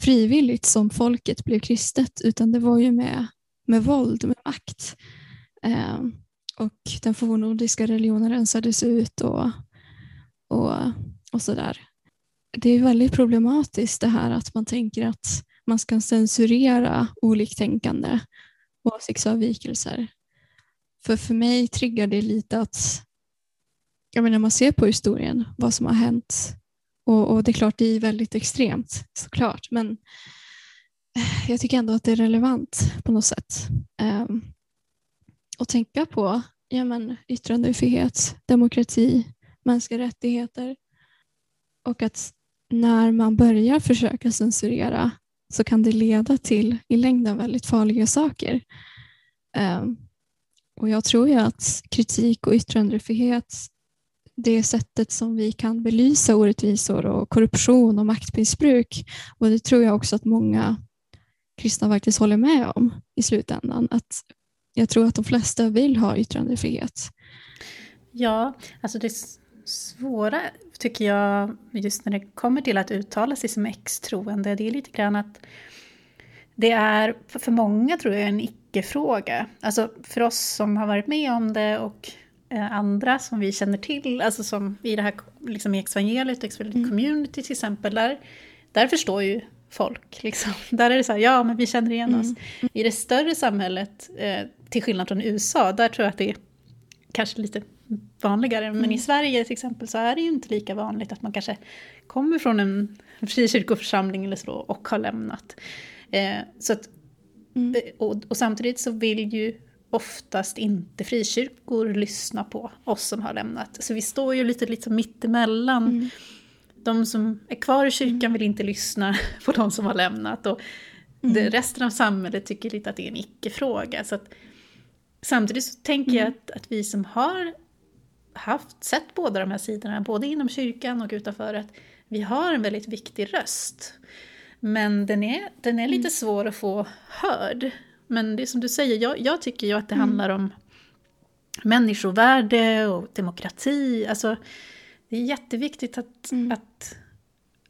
frivilligt som folket blev kristet utan det var ju med, med våld, med makt. Eh, och den fornnordiska religionen rensades ut och, och, och sådär. Det är väldigt problematiskt det här att man tänker att man ska censurera oliktänkande och åsiktsavvikelser. För för mig triggar det lite att jag menar, man ser på historien vad som har hänt och, och, det är klart det är väldigt extremt såklart men eh, jag tycker ändå att det är relevant på något sätt. Ehm, um, att tänka på ja, men, yttrandefrihet, demokrati, mänskliga rättigheter och att när man börjar försöka censurera så kan det leda till i längden väldigt farliga saker. Eh, och Jag tror ju att kritik och yttrandefrihet det sättet som vi kan belysa orättvisor och korruption och maktmissbruk. Och det tror jag också att många kristna faktiskt håller med om i slutändan. Att jag tror att de flesta vill ha yttrandefrihet. Ja, alltså det svåra tycker jag just när det kommer till att uttala sig som extroende, det är lite grann att det är för många tror jag en icke-fråga. Alltså för oss som har varit med om det och Eh, andra som vi känner till, alltså som i det här liksom i evangeliet, Exvangeliet mm. Community till exempel, där, där förstår ju folk. Liksom. Där är det så här, ja men vi känner igen mm. oss. I det större samhället, eh, till skillnad från USA, där tror jag att det är kanske lite vanligare. Mm. Men i Sverige till exempel så är det ju inte lika vanligt att man kanske kommer från en frikyrkoförsamling eller så och har lämnat. Eh, så att, mm. Eh, och, och, samtidigt så vill ju oftast inte frikyrkor lyssna på oss som har lämnat. Så vi står ju lite liksom mittemellan. Mm. De som är kvar i kyrkan mm. vill inte lyssna på de som har lämnat. Och mm. det, resten av samhället tycker lite att det är en icke-fråga. Så att, samtidigt så tänker mm. jag att, att vi som har haft, sett båda de här sidorna, både inom kyrkan och utanför, att vi har en väldigt viktig röst. Men den är, den är lite mm. svår att få hörd. Men det är som du säger, jag, jag tycker ju att det mm. handlar om människovärde och demokrati. Alltså, det är jätteviktigt att, mm. att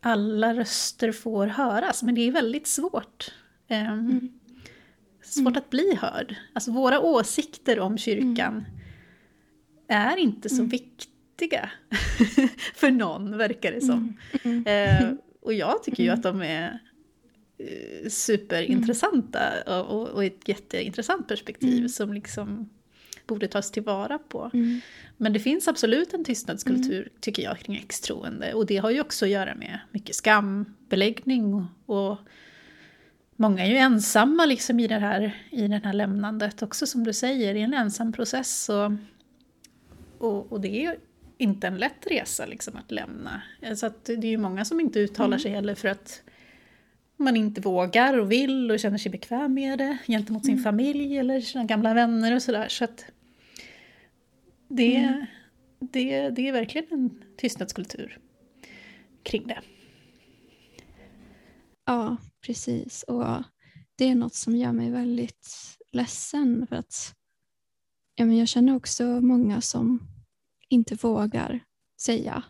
alla röster får höras, men det är väldigt svårt. Um. Svårt att bli hörd. Alltså våra åsikter om kyrkan mm. Är inte så mm. viktiga för någon, verkar det som. Uh, och jag tycker ju att de är Eh, superintressanta mm. och, och, ett jätteintressant perspektiv mm. som liksom borde tas tillvara på. Mm. Men det finns absolut en tystnadskultur, mm. tycker jag, kring extroende. Och det har ju också att göra med mycket skambeläggning och, och många är ju ensamma liksom i det här, i det här lämnandet också som du säger, i en ensam process. Och, och, och det är inte en lätt resa liksom att lämna. Så att det är ju många som inte uttalar mm. sig heller för att man inte vågar och vill och känner sig bekväm med det gentemot sin mm. familj eller sina gamla vänner och sådär. Så att det, mm. det, det är verkligen en tystnadskultur kring det. Ja, precis. Och det är något som gör mig väldigt ledsen för att ja, men jag känner också många som inte vågar säga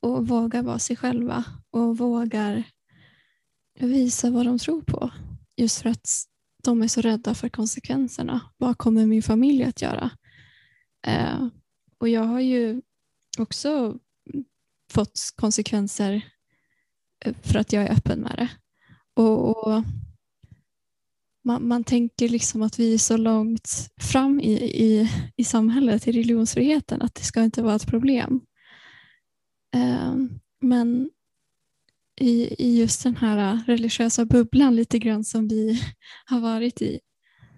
och vågar vara sig själva och vågar visa vad de tror på. just för att de är så rädda för konsekvenserna. Vad kommer min familj att göra? Eh, och jag har ju också fått konsekvenser eh, för att jag är öppen med det. Och, och man, man, tänker liksom att vi är så långt fram i, i, i samhället, i religionsfriheten, att det ska inte vara ett problem. Eh, men i, i just den här religiösa bubblan lite grann som vi har varit i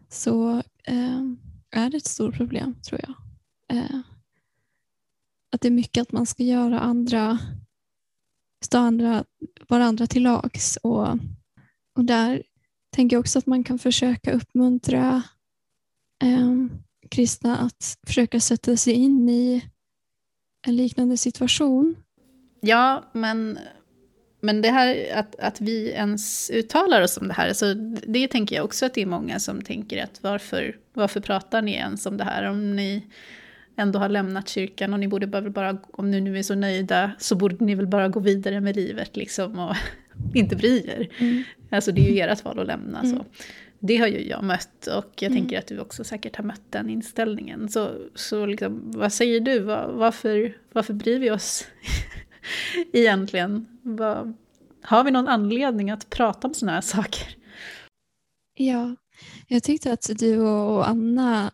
så eh, är det ett stort problem tror jag. Eh, att det är mycket att man ska göra andra, stå andra, varandra till lags och, och där tänker också att man kan försöka uppmuntra eh, kristna att försöka sätta sig in i en liknande situation. Ja, men men det här att, att vi ens uttalar oss om det här, alltså det tänker jag också att det är många som tänker att varför, varför pratar ni ens om det här? Om ni ändå har lämnat kyrkan och ni borde bara, om ni nu är så nöjda, så borde ni väl bara gå vidare med livet liksom och inte bry er. Mm. Alltså det är ju ert val att lämna. Mm. Så. Det har ju jag mött och jag mm. tänker att du också säkert har mött den inställningen. Så, så liksom, vad säger du? Varför, varför bryr vi oss egentligen? Vad, har vi någon anledning att prata om sådana här saker? Ja, jag tyckte att du och Anna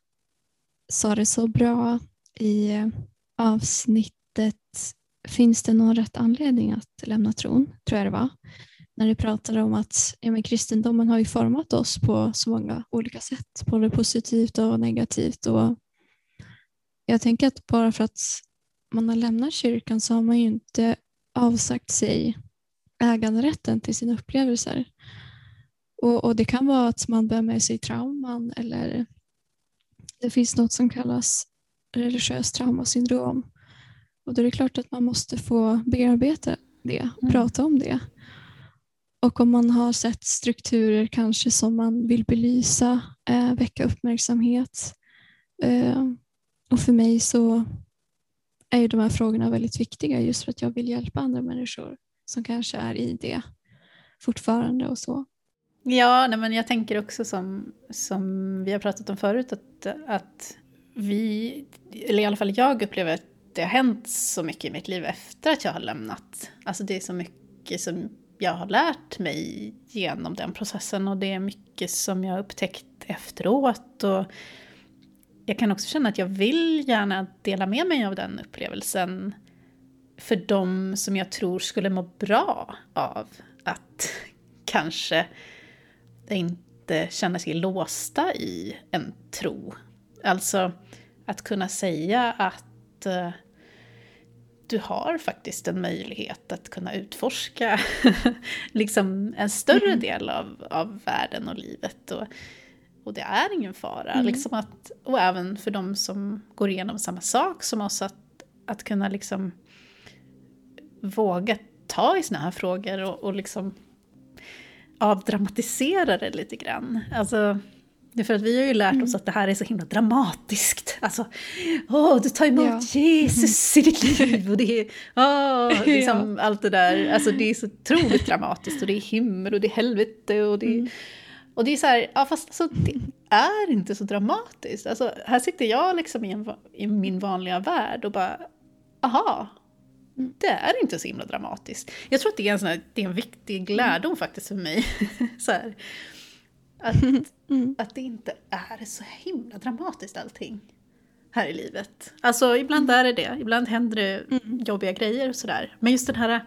sa det så bra i avsnittet Finns det någon rätt anledning att lämna tron? Tror jag det var. När du pratade om att ja, men kristendomen har ju format oss på så många olika sätt, både positivt och negativt. Och jag tänker att bara för att man har lämnat kyrkan så har man ju inte avsagt sig äganderätten till sina upplevelser. Och, och, Det kan vara att man bär med sig trauman eller det finns något som kallas religiöst traumasyndrom. Och då är det klart att man måste få bearbeta det, mm. prata om det. Och om man har sett strukturer kanske som man vill belysa, eh, väcka uppmärksamhet. Eh, och för mig så är ju de här frågorna väldigt viktiga just för att jag vill hjälpa andra människor som kanske är i det fortfarande och så. Ja, nej, men jag tänker också som, som vi har pratat om förut att, att vi, eller i alla fall jag upplever att det har hänt så mycket i mitt liv efter att jag har lämnat. Alltså det är så mycket som jag har lärt mig genom den processen och det är mycket som jag har upptäckt efteråt. Och jag kan också känna att jag vill gärna dela med mig av den upplevelsen för de som jag tror skulle må bra av att kanske inte känna sig låsta i en tro. Alltså att kunna säga att uh, du har faktiskt en möjlighet att kunna utforska liksom en större mm. del av, av världen och livet. Och, och det är ingen fara. Mm. Liksom att, och även för de som går igenom samma sak som oss, att, att kunna liksom våga ta i såna här frågor och, och liksom avdramatisera det lite grann. Alltså, det är för att vi har ju lärt oss mm. att det här är så himla dramatiskt. Alltså, åh, du tar emot ja. Jesus i ditt liv och det är, åh, liksom ja. allt det där. Alltså det är så otroligt dramatiskt och det är himmel och det är helvete och det är, mm. och det är så här, ja fast alltså, det är inte så dramatiskt. Alltså här sitter jag liksom i, en, i min vanliga värld och bara, aha, det är inte så himla dramatiskt. Jag tror att det är en, sån här, det är en viktig lärdom faktiskt för mig. så här, att, mm. att det inte är så himla dramatiskt allting här i livet. Alltså ibland mm. är det det, ibland händer det mm. jobbiga grejer och sådär. Men just den här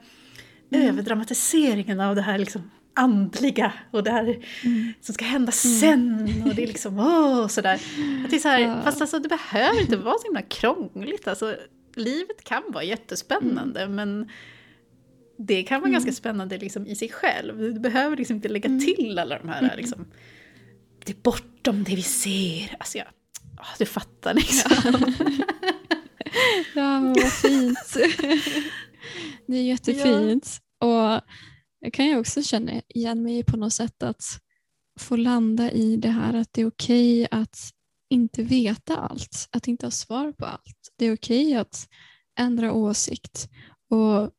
mm. överdramatiseringen av det här liksom andliga och det här mm. som ska hända mm. sen och det är liksom åh sådär. Att det är så här, ja. Fast alltså det behöver inte vara så himla krångligt. Alltså, livet kan vara jättespännande mm. men det kan vara mm. ganska spännande liksom i sig själv. Du behöver liksom inte lägga mm. till alla de här liksom, det är bortom det vi ser. Alltså jag, åh, du fattar liksom. ja, men vad fint. det är jättefint. Ja. Och jag kan ju också känna igen mig på något sätt att få landa i det här att det är okej okay att inte veta allt, att inte ha svar på allt. Det är okej okay att ändra åsikt. Och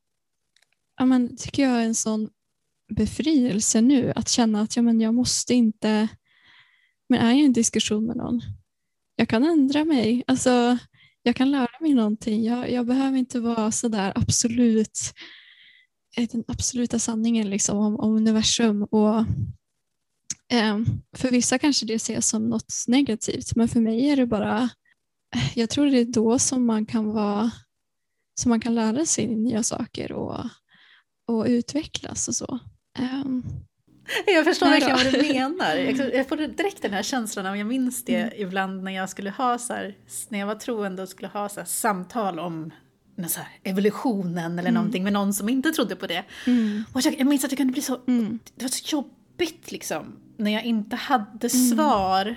ja, men, tycker jag är en sån befrielse nu att känna att ja, men jag måste inte, men är jag i en diskussion med någon, jag kan ändra mig. Alltså, jag kan lära mig någonting. Jag, jag behöver inte vara sådär absolut eh, den absoluta sanningen liksom, om, om universum. Och, eh, för vissa kanske det ses som något negativt, men för mig är det bara, jag tror det är då som man kan vara som man kan lära sig nya saker och, och utvecklas och så. Um, jag förstår verkligen vad du menar. Jag får direkt den här känslan av, jag minns det mm. ibland när jag skulle ha så här, när jag var troende och skulle ha så här, samtal om så här, evolutionen eller mm. någonting med någon som inte trodde på det. Mm. Och jag, jag minns att det kunde bli så, mm. det var så jobbigt liksom, när jag inte hade mm. svar.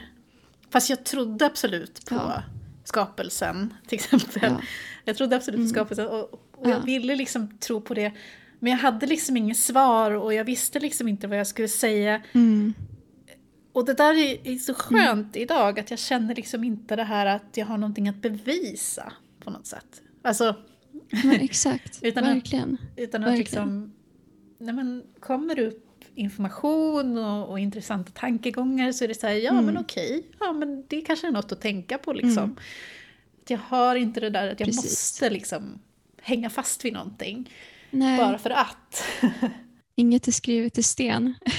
Fast jag trodde absolut på ja. skapelsen till exempel. Ja. Jag trodde absolut på mm. skapelsen och, och jag ville liksom tro på det. Men jag hade liksom inget svar och jag visste liksom inte vad jag skulle säga. Mm. Och det där är, är så skönt mm. idag, att jag känner liksom inte det här att jag har någonting att bevisa på något sätt. Alltså... Men exakt, utan verkligen. Att, utan att liksom... Nej men, kommer upp information och, och, intressanta tankegångar så är det så här, ja mm. men okej, ja men det kanske är något att tänka på liksom. Mm. Jag har inte det där att jag Precis. måste liksom hänga fast vid någonting. Nej. Bara för att. Inget är skrivet i sten.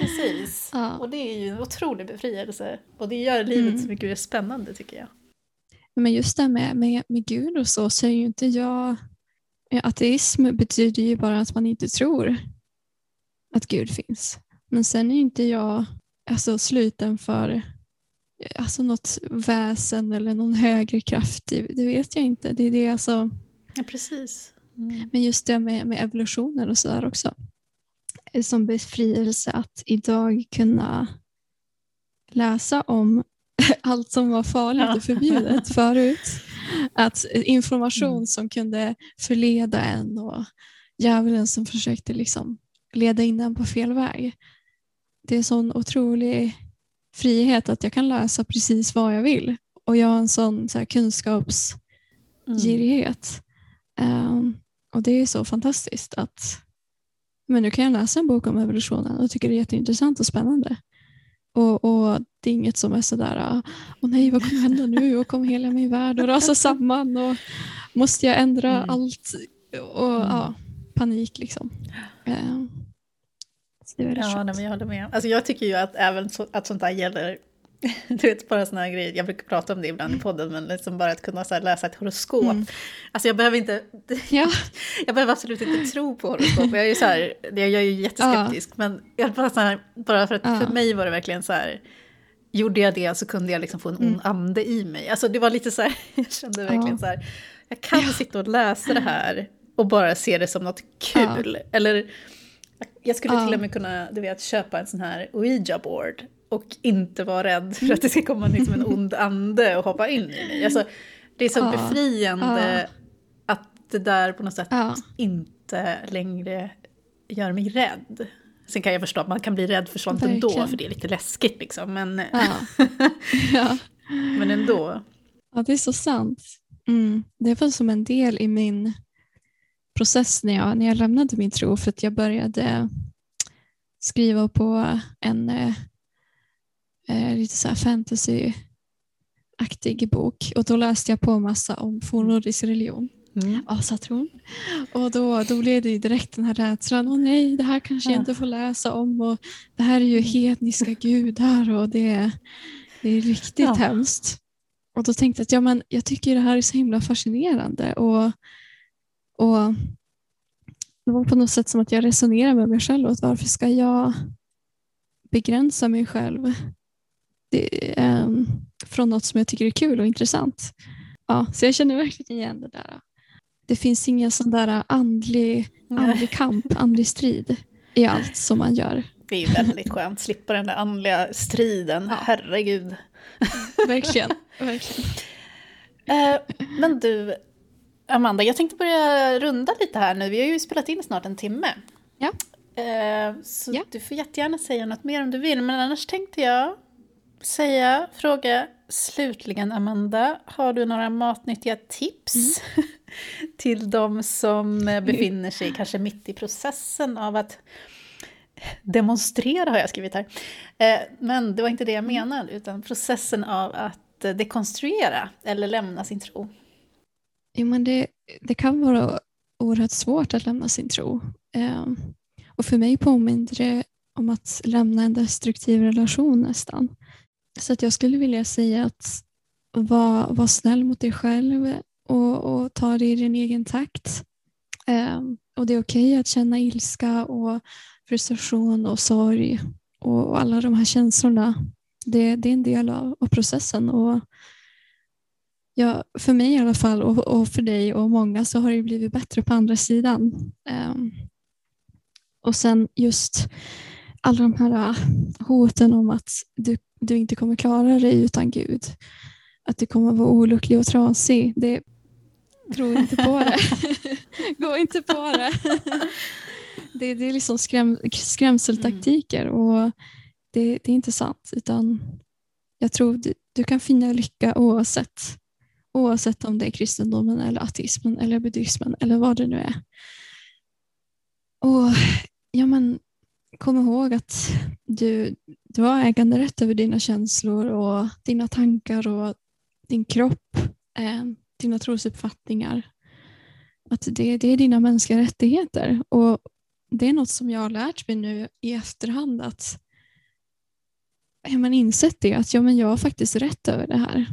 Precis. Ja. Och det är ju en otrolig befrielse. Och det gör livet mm. så mycket mer spännande tycker jag. Men just det med, med, med Gud och så, så är ju inte jag... Ateism betyder ju bara att man inte tror att Gud finns. Men sen är ju inte jag alltså, sluten för alltså, något väsen eller någon högre kraft. Det, det vet jag inte. Det är det alltså... Ja, precis. Mm. Men just det med, med evolutionen och sådär också. Som befrielse att idag kunna läsa om allt som var farligt ja. och förbjudet förut. Att information mm. som kunde förleda en och djävulen som försökte liksom leda in en på fel väg. Det är en sån otrolig frihet att jag kan läsa precis vad jag vill och jag har en sån så här, kunskapsgirighet. Mm. Um, och det är så fantastiskt att men nu kan jag läsa en bok om evolutionen och tycker det är jätteintressant och spännande. Och, och det är inget som är sådär, åh nej vad kommer hända nu och kommer hela min värld att rasa samman och måste jag ändra mm. allt? Och mm. ja, panik liksom. Det är ja, nej, men jag håller med. Alltså, jag tycker ju att även så, att sånt här gäller du vet, bara såna här grejer, jag brukar prata om det ibland i podden, men liksom bara att kunna här, läsa ett horoskop. Mm. Alltså jag behöver inte, ja. jag behöver absolut inte tro på horoskop. Jag är ju så här, jag är ju jätteskeptisk, ja. men jag bara, så här, bara för att ja. för mig var det verkligen så här, gjorde jag det så kunde jag liksom få en ond mm. ande i mig. Alltså det var lite så här, jag kände verkligen så här, jag kan sitta och läsa det här och bara se det som något kul. Eller jag skulle till och med kunna, du vet, köpa en sån här Ouija-board och inte vara rädd för att det ska komma liksom en ond ande och hoppa in i mig. Alltså, det är så ja. befriande ja. att det där på något sätt ja. inte längre gör mig rädd. Sen kan jag förstå att man kan bli rädd för sånt Verkligen. ändå, för det är lite läskigt liksom. Men, men ändå. Ja, det är så sant. Mm. Det var som en del i min process när jag, när jag lämnade min tro, för att jag började skriva på en eh, lite så fantasy-aktig bok och då läste jag på massa om fornnordisk religion. Mm. asatron. Och då, då blev det direkt den här rädslan, åh nej, det här kanske ja. jag inte får läsa om och det här är ju mm. hedniska gudar och det, det är riktigt ja. hemskt. Och då tänkte jag att ja, men jag tycker det här är så himla fascinerande och, och det var på något sätt som att jag resonerade med mig själv, att varför ska jag begränsa mig själv det, um, från något som jag tycker är kul och intressant. Ja, så jag känner verkligen igen det där. Det finns ingen sån där andlig, andlig kamp, andlig strid i allt som man gör. Det är ju väldigt skönt, slippa den där andliga striden, ja. herregud. Verkligen, verkligen. Uh, men du, Amanda, jag tänkte börja runda lite här nu. Vi har ju spelat in snart en timme. Ja. Uh, så ja. du får jättegärna säga något mer om du vill, men annars tänkte jag säga, fråga slutligen Amanda, har du några matnyttiga tips mm. till de som befinner sig kanske mitt i processen av att demonstrera har jag skrivit här. Eh, men det var inte det jag menade, utan processen av att dekonstruera eller lämna sin tro. Jo, men det, det kan vara oerhört svårt att lämna sin tro. Eh, och för mig påminner det om att lämna en destruktiv relation nästan. Så att jag skulle vilja säga att var, var snäll mot dig själv och, och ta det i din egen takt. Eh, och det är okej okay att känna ilska och frustration och sorg och, och alla de här känslorna. Det, det är en del av, av processen. Och ja, för mig i alla fall och, och, för dig och många så har det blivit bättre på andra sidan. Um, och sen just alla de här hoten om att du, du inte kommer klara dig utan Gud. Att du kommer vara olycklig och trasig. Det, tror inte på det. Gå inte på det. det, det är liksom skräm, skrämseltaktiker mm. och det, det, är inte sant. Utan jag tror du, du kan finna lycka oavsett. Oavsett om det är kristendomen eller ateismen eller buddhismen eller vad det nu är. Och ja, men, Kom ihåg att du, du har äganderätt över dina känslor och dina tankar och din kropp. Eh, dina trosuppfattningar. Att det, det är dina mänskliga rättigheter. Och Det är något som jag har lärt mig nu i efterhand att har man insett det att ja, men jag har faktiskt rätt över det här.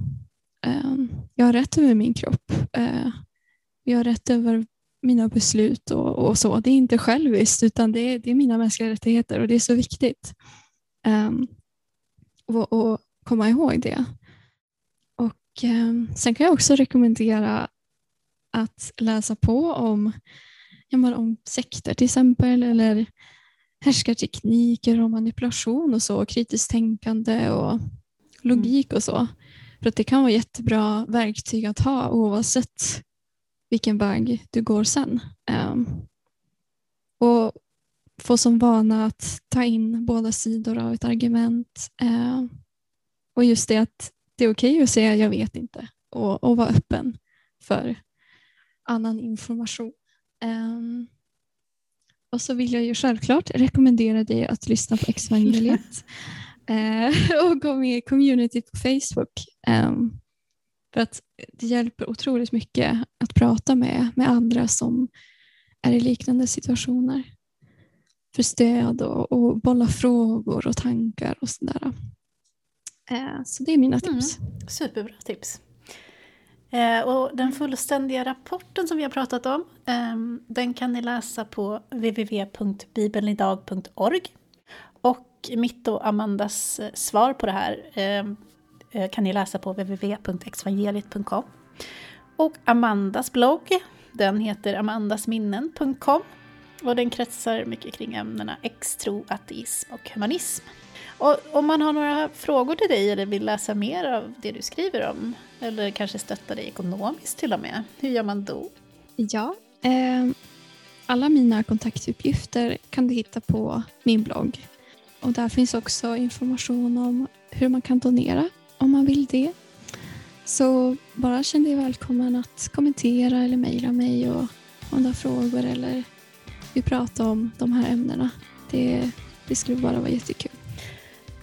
Eh, jag har rätt över min kropp. Eh, jag har rätt över mina beslut och, och så. Det är inte själviskt utan det är, det är mina mänskliga rättigheter och det är så viktigt. Um, och, och komma ihåg det. Ehm, sen kan jag också rekommendera att läsa på om, om sekter till exempel eller härskartekniker och manipulation och så, kritiskt tänkande och logik och så. För att det kan vara jättebra verktyg att ha oavsett vilken väg du går sen. Um, och få som vana att ta in båda sidor av ett argument. Uh, och just det att det är okej okay att säga jag vet inte och, och vara öppen för annan information. Um, och så vill jag ju självklart rekommendera dig att lyssna på Exvangeliet uh, och gå med i community på Facebook. Um, för att det hjälper otroligt mycket att prata med, med andra som är i liknande situationer. För stöd och, och bolla frågor och tankar och sådär. Eh, så det är mina tips. Mm, superbra tips. Eh, och den fullständiga rapporten som vi har pratat om, ehm, den kan ni läsa på www.bibelnidag.org. Och mitt och Amandas eh, svar på det här ehm, kan ni läsa på www.exvangeliet.com. Och Amandas blogg, den heter amandasminnen.com. Och den kretsar mycket kring ämnena extro, ateism och humanism. Och om man har några frågor till dig eller vill läsa mer av det du skriver om, eller kanske stötta dig ekonomiskt till och med, hur gör man då? Ja, eh, alla mina kontaktuppgifter kan du hitta på min blogg. Och där finns också information om hur man kan donera om man vill det. Så bara känn dig välkommen att kommentera eller mejla mig och om du har frågor eller vill prata om de här ämnena. Det, det skulle bara vara jättekul.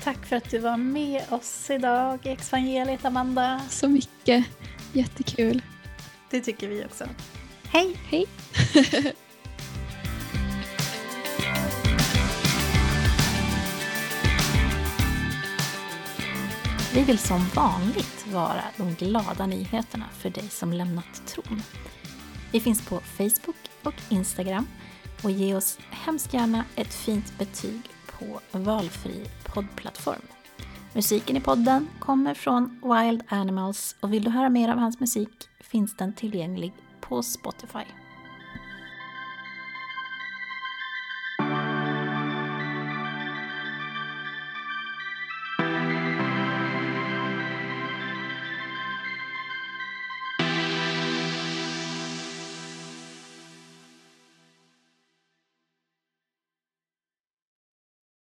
Tack för att du var med oss idag i Exvangeliet, Amanda. Så mycket. Jättekul. Det tycker vi också. Hej! Hej! Vi vill som vanligt vara de glada nyheterna för dig som lämnat tron. Vi finns på Facebook och Instagram och ge oss hemskt gärna ett fint betyg på valfri poddplattform. Musiken i podden kommer från Wild Animals och vill du höra mer av hans musik finns den tillgänglig på Spotify.